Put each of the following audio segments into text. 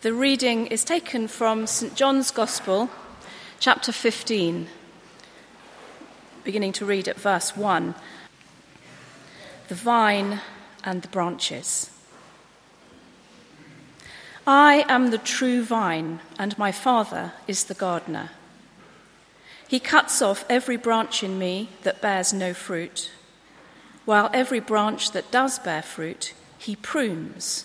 The reading is taken from St. John's Gospel, chapter 15, beginning to read at verse 1. The vine and the branches. I am the true vine, and my Father is the gardener. He cuts off every branch in me that bears no fruit, while every branch that does bear fruit, he prunes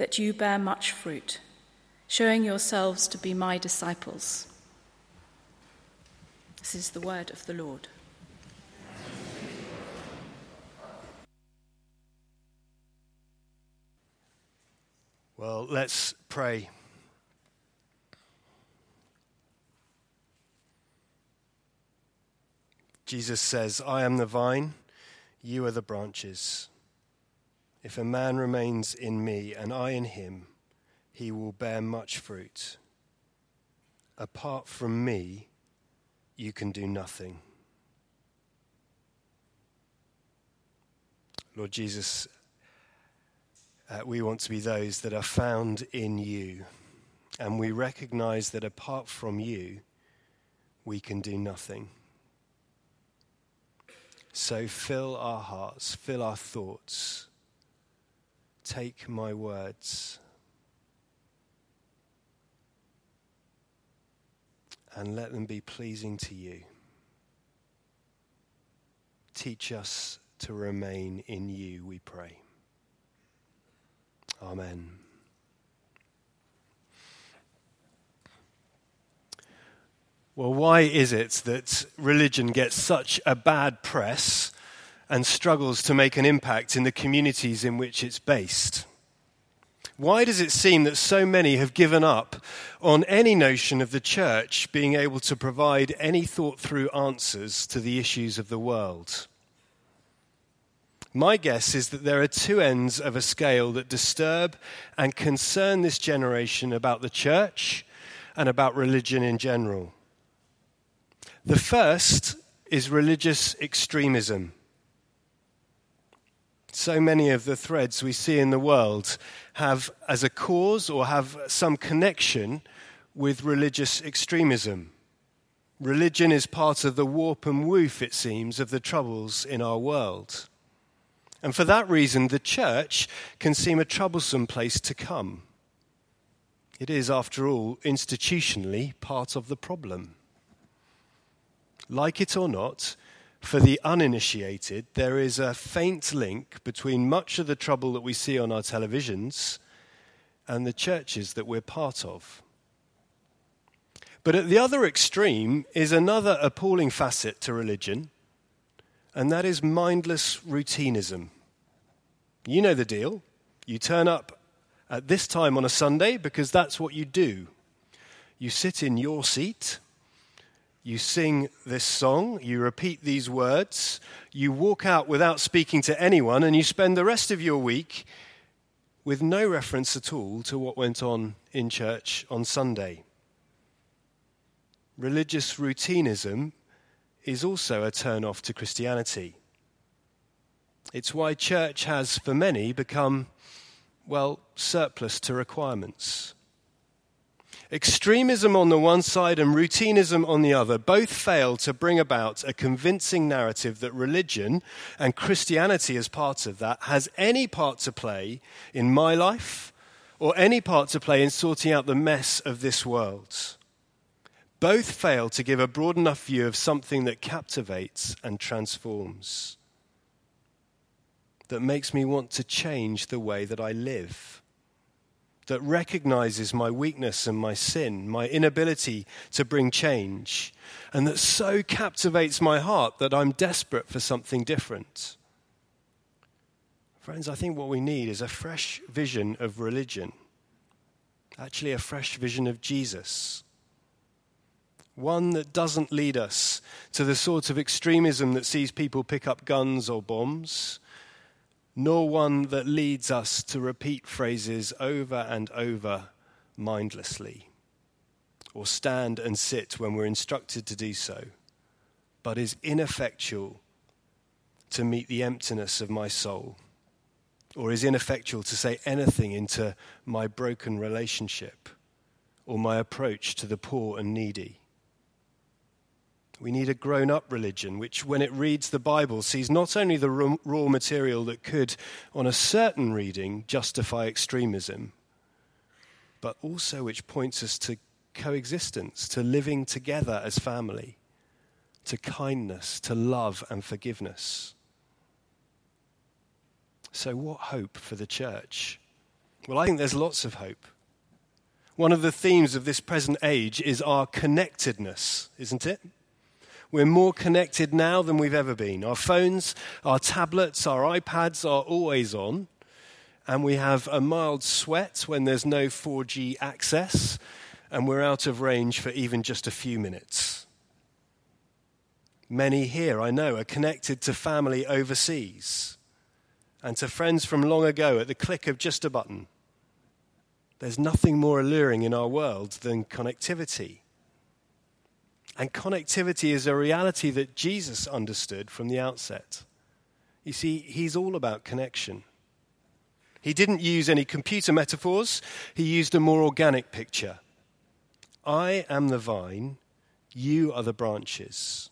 that you bear much fruit, showing yourselves to be my disciples. This is the word of the Lord. Well, let's pray. Jesus says, I am the vine, you are the branches. If a man remains in me and I in him, he will bear much fruit. Apart from me, you can do nothing. Lord Jesus, uh, we want to be those that are found in you, and we recognize that apart from you, we can do nothing. So fill our hearts, fill our thoughts take my words and let them be pleasing to you. Teach us to remain in you, we pray. Amen. Well, why is it that religion gets such a bad press and struggles to make an impact in the communities in which it's based? Why does it seem that so many have given up on any notion of the church being able to provide any thought through answers to the issues of the world? My guess is that there are two ends of a scale that disturb and concern this generation about the church and about religion in general. The first is religious extremism. So many of the threads we see in the world have as a cause or have some connection with religious extremism. Religion is part of the warp and woof, it seems, of the troubles in our world. And for that reason, the church can seem a troublesome place to come. It is, after all, institutionally part of the problem. Like it or not, for the uninitiated, there is a faint link between much of the trouble that we see on our televisions and the churches that we're part of. But at the other extreme is another appalling facet to religion, and that is mindless routinism. You know the deal. You turn up at this time on a Sunday because that's what you do. You sit in your seat you sing this song, you repeat these words, you walk out without speaking to anyone, and you spend the rest of your week with no reference at all to what went on in church on Sunday. Religious routinism is also a turn off to Christianity. It's why church has, for many, become, well, surplus to requirements. Extremism on the one side and routinism on the other both fail to bring about a convincing narrative that religion, and Christianity as part of that, has any part to play in my life or any part to play in sorting out the mess of this world. Both fail to give a broad enough view of something that captivates and transforms, that makes me want to change the way that I live, that recognizes my weakness and my sin, my inability to bring change, and that so captivates my heart that I'm desperate for something different. Friends, I think what we need is a fresh vision of religion, actually, a fresh vision of Jesus. One that doesn't lead us to the sort of extremism that sees people pick up guns or bombs, nor one that leads us to repeat phrases over and over mindlessly, or stand and sit when we're instructed to do so, but is ineffectual to meet the emptiness of my soul or is ineffectual to say anything into my broken relationship or my approach to the poor and needy. We need a grown up religion which, when it reads the Bible, sees not only the raw material that could, on a certain reading, justify extremism, but also which points us to coexistence, to living together as family, to kindness, to love and forgiveness. So, what hope for the church? Well, I think there's lots of hope. One of the themes of this present age is our connectedness, isn't it? We're more connected now than we've ever been. Our phones, our tablets, our iPads are always on, and we have a mild sweat when there's no 4G access, and we're out of range for even just a few minutes. Many here, I know, are connected to family overseas and to friends from long ago at the click of just a button. There's nothing more alluring in our world than connectivity. And connectivity is a reality that Jesus understood from the outset. You see, he's all about connection. He didn't use any computer metaphors, he used a more organic picture. I am the vine, you are the branches.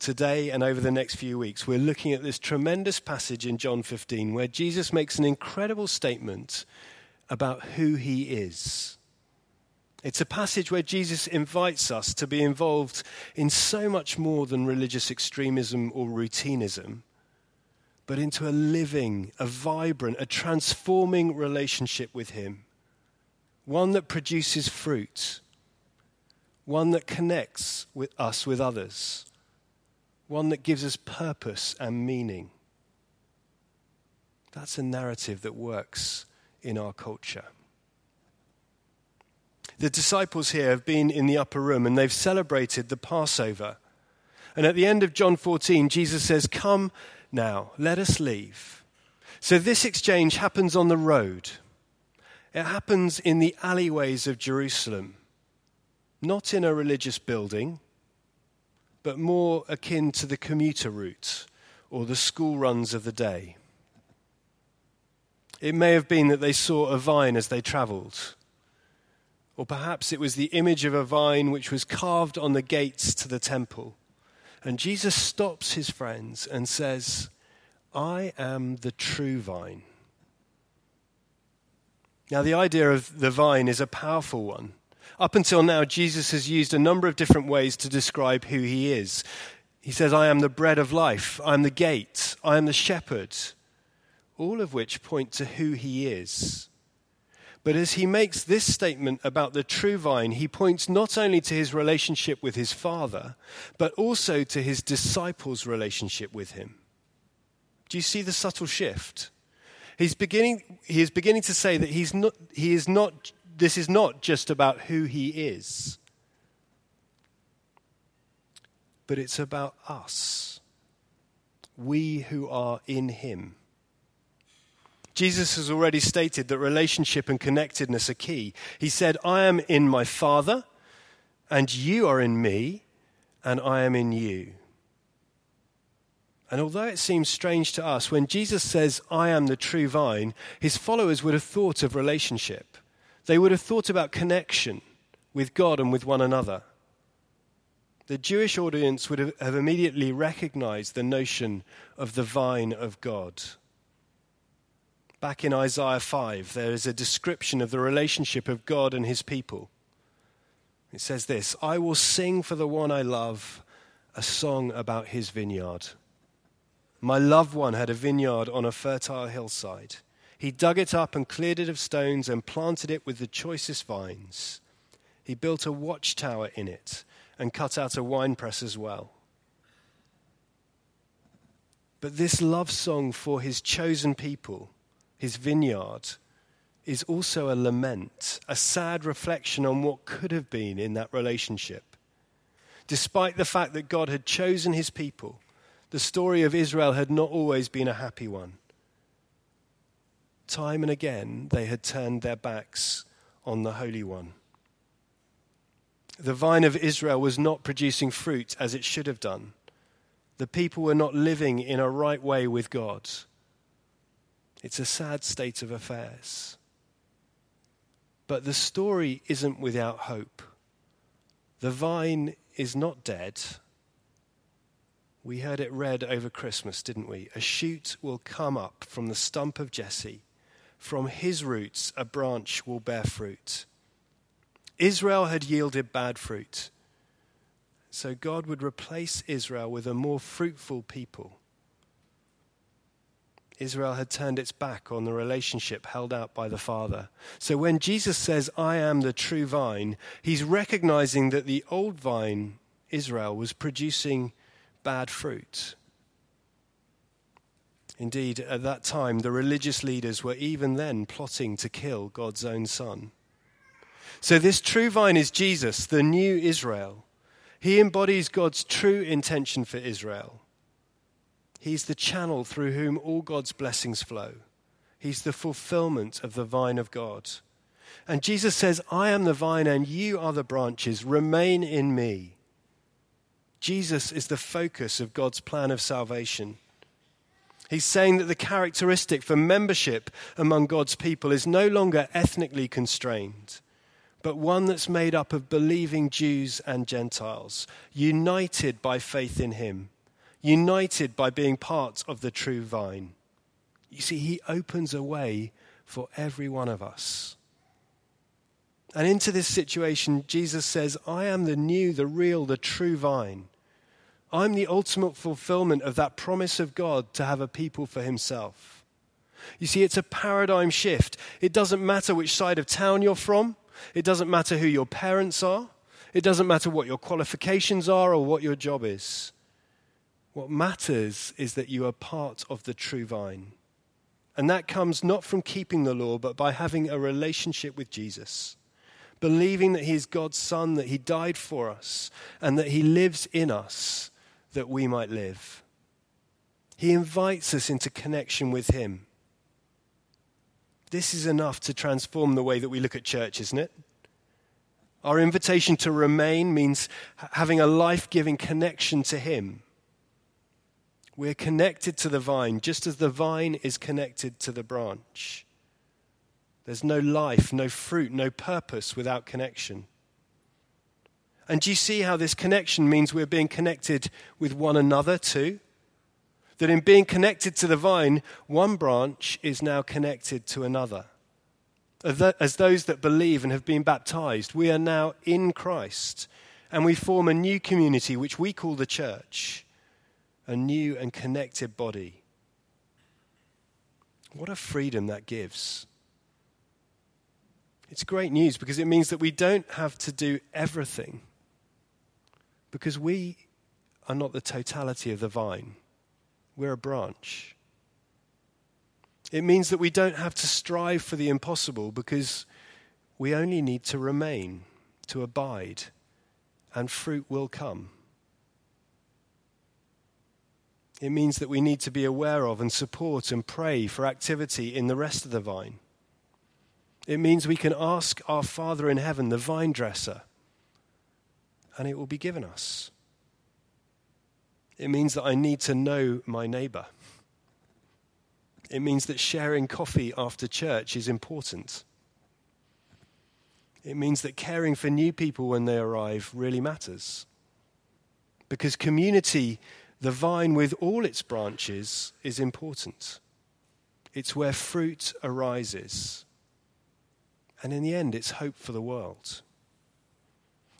today and over the next few weeks, we're looking at this tremendous passage in John 15 where Jesus makes an incredible statement about who he is. It's a passage where Jesus invites us to be involved in so much more than religious extremism or routinism, but into a living, a vibrant, a transforming relationship with him. One that produces fruit, one that connects with us with others one that gives us purpose and meaning. That's a narrative that works in our culture. The disciples here have been in the upper room and they've celebrated the Passover. And at the end of John 14, Jesus says, Come now, let us leave. So this exchange happens on the road. It happens in the alleyways of Jerusalem, not in a religious building, but more akin to the commuter route or the school runs of the day. It may have been that they saw a vine as they traveled, or perhaps it was the image of a vine which was carved on the gates to the temple. And Jesus stops his friends and says, I am the true vine. Now, the idea of the vine is a powerful one. Up until now, Jesus has used a number of different ways to describe who he is. He says, I am the bread of life, I am the gate, I am the shepherd, all of which point to who he is. But as he makes this statement about the true vine, he points not only to his relationship with his father, but also to his disciples' relationship with him. Do you see the subtle shift? He's beginning, he is beginning to say that he's not, he is not this is not just about who he is, but it's about us, we who are in him. Jesus has already stated that relationship and connectedness are key. He said, I am in my Father, and you are in me, and I am in you. And although it seems strange to us, when Jesus says, I am the true vine, his followers would have thought of relationship. They would have thought about connection with God and with one another. The Jewish audience would have immediately recognized the notion of the vine of God. Back in Isaiah 5, there is a description of the relationship of God and his people. It says this I will sing for the one I love a song about his vineyard. My loved one had a vineyard on a fertile hillside. He dug it up and cleared it of stones and planted it with the choicest vines. He built a watchtower in it and cut out a winepress as well. But this love song for his chosen people, his vineyard, is also a lament, a sad reflection on what could have been in that relationship. Despite the fact that God had chosen his people, the story of Israel had not always been a happy one. Time and again, they had turned their backs on the Holy One. The vine of Israel was not producing fruit as it should have done. The people were not living in a right way with God. It's a sad state of affairs. But the story isn't without hope. The vine is not dead. We heard it read over Christmas, didn't we? A shoot will come up from the stump of Jesse. From his roots, a branch will bear fruit. Israel had yielded bad fruit. So God would replace Israel with a more fruitful people. Israel had turned its back on the relationship held out by the Father. So when Jesus says, I am the true vine, he's recognizing that the old vine, Israel, was producing bad fruit. Indeed, at that time, the religious leaders were even then plotting to kill God's own Son. So, this true vine is Jesus, the new Israel. He embodies God's true intention for Israel. He's the channel through whom all God's blessings flow. He's the fulfillment of the vine of God. And Jesus says, I am the vine and you are the branches. Remain in me. Jesus is the focus of God's plan of salvation. He's saying that the characteristic for membership among God's people is no longer ethnically constrained, but one that's made up of believing Jews and Gentiles, united by faith in Him united by being part of the true vine. You see, he opens a way for every one of us. And into this situation, Jesus says, I am the new, the real, the true vine. I'm the ultimate fulfillment of that promise of God to have a people for himself. You see, it's a paradigm shift. It doesn't matter which side of town you're from, it doesn't matter who your parents are, it doesn't matter what your qualifications are or what your job is. What matters is that you are part of the true vine. And that comes not from keeping the law, but by having a relationship with Jesus. Believing that He is God's Son, that He died for us, and that He lives in us that we might live. He invites us into connection with Him. This is enough to transform the way that we look at church, isn't it? Our invitation to remain means having a life giving connection to Him we're connected to the vine just as the vine is connected to the branch. There's no life, no fruit, no purpose without connection. And do you see how this connection means we're being connected with one another too? That in being connected to the vine, one branch is now connected to another. As those that believe and have been baptized, we are now in Christ and we form a new community which we call the church a new and connected body. What a freedom that gives. It's great news because it means that we don't have to do everything because we are not the totality of the vine, we're a branch. It means that we don't have to strive for the impossible because we only need to remain, to abide, and fruit will come. It means that we need to be aware of and support and pray for activity in the rest of the vine. It means we can ask our Father in heaven, the vine dresser, and it will be given us. It means that I need to know my neighbor. It means that sharing coffee after church is important. It means that caring for new people when they arrive really matters. Because community the vine with all its branches is important. it's where fruit arises. And in the end, it's hope for the world.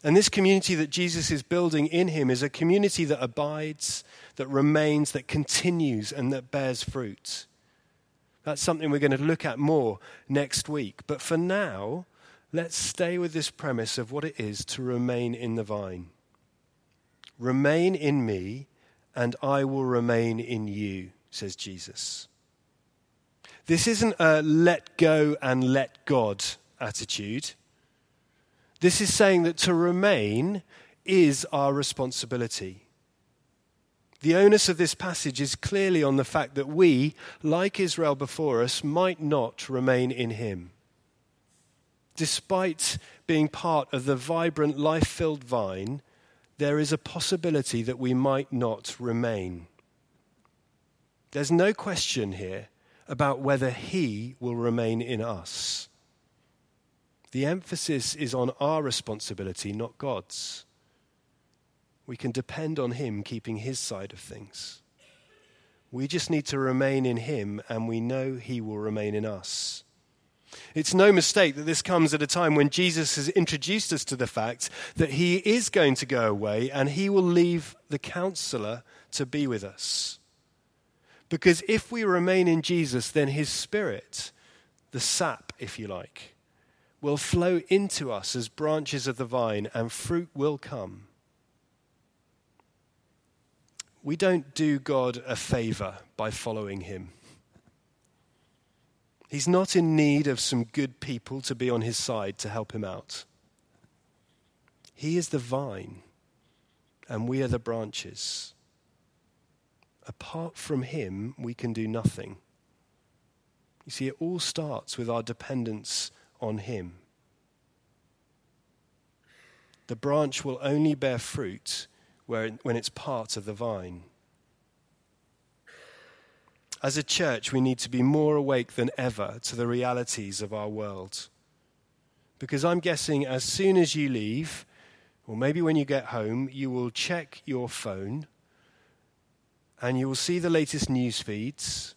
And this community that Jesus is building in him is a community that abides, that remains, that continues, and that bears fruit. That's something we're going to look at more next week. But for now, let's stay with this premise of what it is to remain in the vine. Remain in me, and I will remain in you, says Jesus. This isn't a let go and let God attitude. This is saying that to remain is our responsibility. The onus of this passage is clearly on the fact that we, like Israel before us, might not remain in him. Despite being part of the vibrant, life filled vine, there is a possibility that we might not remain. There's no question here about whether he will remain in us. The emphasis is on our responsibility, not God's. We can depend on Him keeping His side of things. We just need to remain in Him, and we know He will remain in us. It's no mistake that this comes at a time when Jesus has introduced us to the fact that He is going to go away and He will leave the counselor to be with us. Because if we remain in Jesus, then His Spirit, the sap, if you like, will flow into us as branches of the vine, and fruit will come. We don't do God a favor by following him. He's not in need of some good people to be on his side to help him out. He is the vine, and we are the branches. Apart from him, we can do nothing. You see, it all starts with our dependence on Him. The branch will only bear fruit when it's part of the vine. As a church, we need to be more awake than ever to the realities of our world. Because I'm guessing as soon as you leave, or maybe when you get home, you will check your phone and you will see the latest news feeds,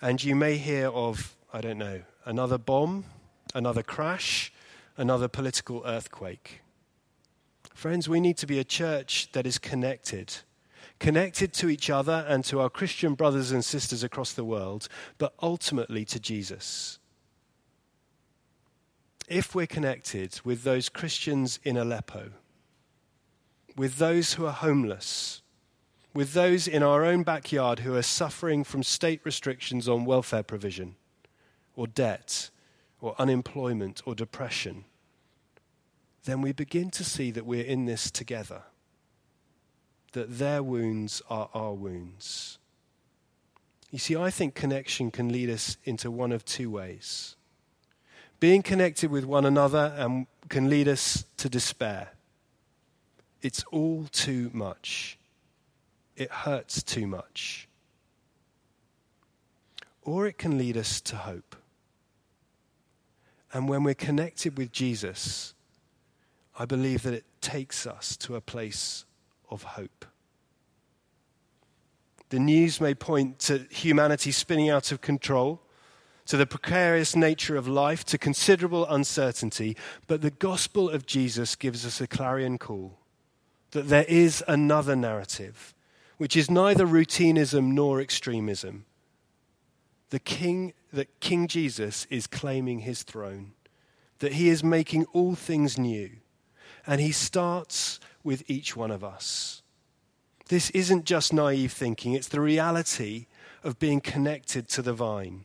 and you may hear of, I don't know, another bomb another crash, another political earthquake. Friends, we need to be a church that is connected. Connected to each other and to our Christian brothers and sisters across the world, but ultimately to Jesus. If we're connected with those Christians in Aleppo, with those who are homeless, with those in our own backyard who are suffering from state restrictions on welfare provision or debt, or unemployment or depression, then we begin to see that we're in this together. That their wounds are our wounds. You see, I think connection can lead us into one of two ways. Being connected with one another and can lead us to despair. It's all too much. It hurts too much. Or it can lead us to hope. And when we're connected with Jesus, I believe that it takes us to a place of hope. The news may point to humanity spinning out of control, to the precarious nature of life, to considerable uncertainty, but the gospel of Jesus gives us a clarion call that there is another narrative, which is neither routinism nor extremism. The king that King Jesus is claiming his throne, that he is making all things new, and he starts with each one of us. This isn't just naive thinking, it's the reality of being connected to the vine.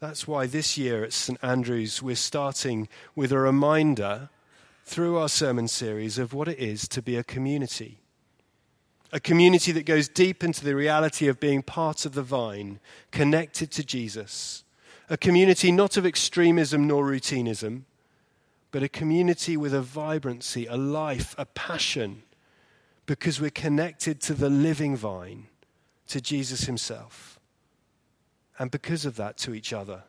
That's why this year at St. Andrews we're starting with a reminder through our sermon series of what it is to be a community a community that goes deep into the reality of being part of the vine, connected to Jesus. A community not of extremism nor routinism, but a community with a vibrancy, a life, a passion, because we're connected to the living vine, to Jesus himself. And because of that, to each other.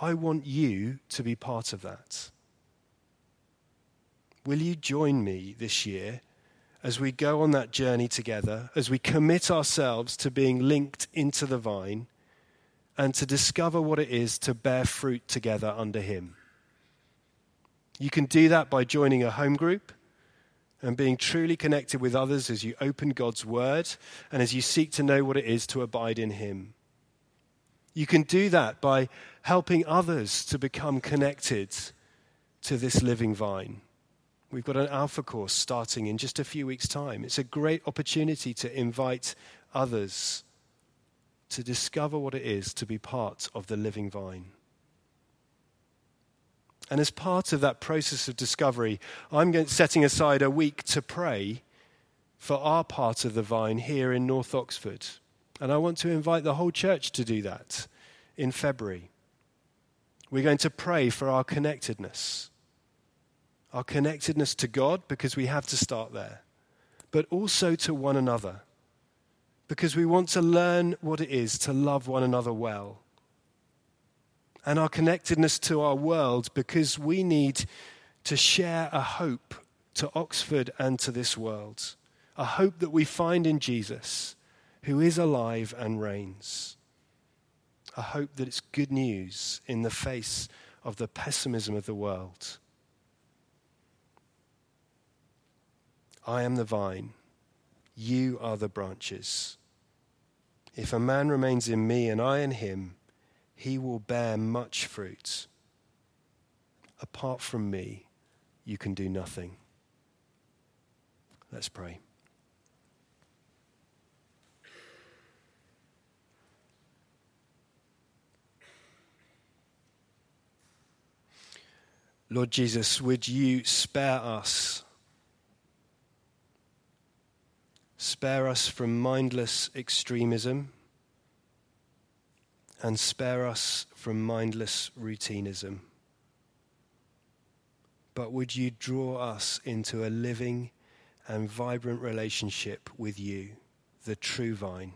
I want you to be part of that. Will you join me this year as we go on that journey together, as we commit ourselves to being linked into the vine and to discover what it is to bear fruit together under Him. You can do that by joining a home group and being truly connected with others as you open God's Word and as you seek to know what it is to abide in Him. You can do that by helping others to become connected to this living vine. We've got an Alpha course starting in just a few weeks' time. It's a great opportunity to invite others to discover what it is to be part of the living vine. And as part of that process of discovery, I'm setting aside a week to pray for our part of the vine here in North Oxford. And I want to invite the whole church to do that in February. We're going to pray for our connectedness our connectedness to God, because we have to start there, but also to one another, because we want to learn what it is to love one another well. And our connectedness to our world, because we need to share a hope to Oxford and to this world, a hope that we find in Jesus, who is alive and reigns. A hope that it's good news in the face of the pessimism of the world. I am the vine, you are the branches. If a man remains in me and I in him, he will bear much fruit. Apart from me, you can do nothing. Let's pray. Lord Jesus, would you spare us Spare us from mindless extremism and spare us from mindless routinism. But would you draw us into a living and vibrant relationship with you, the true vine?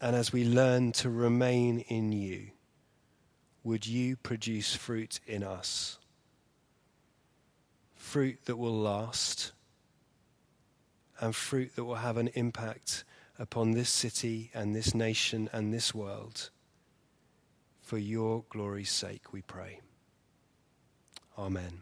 And as we learn to remain in you, would you produce fruit in us? Fruit that will last and fruit that will have an impact upon this city and this nation and this world. For your glory's sake, we pray. Amen.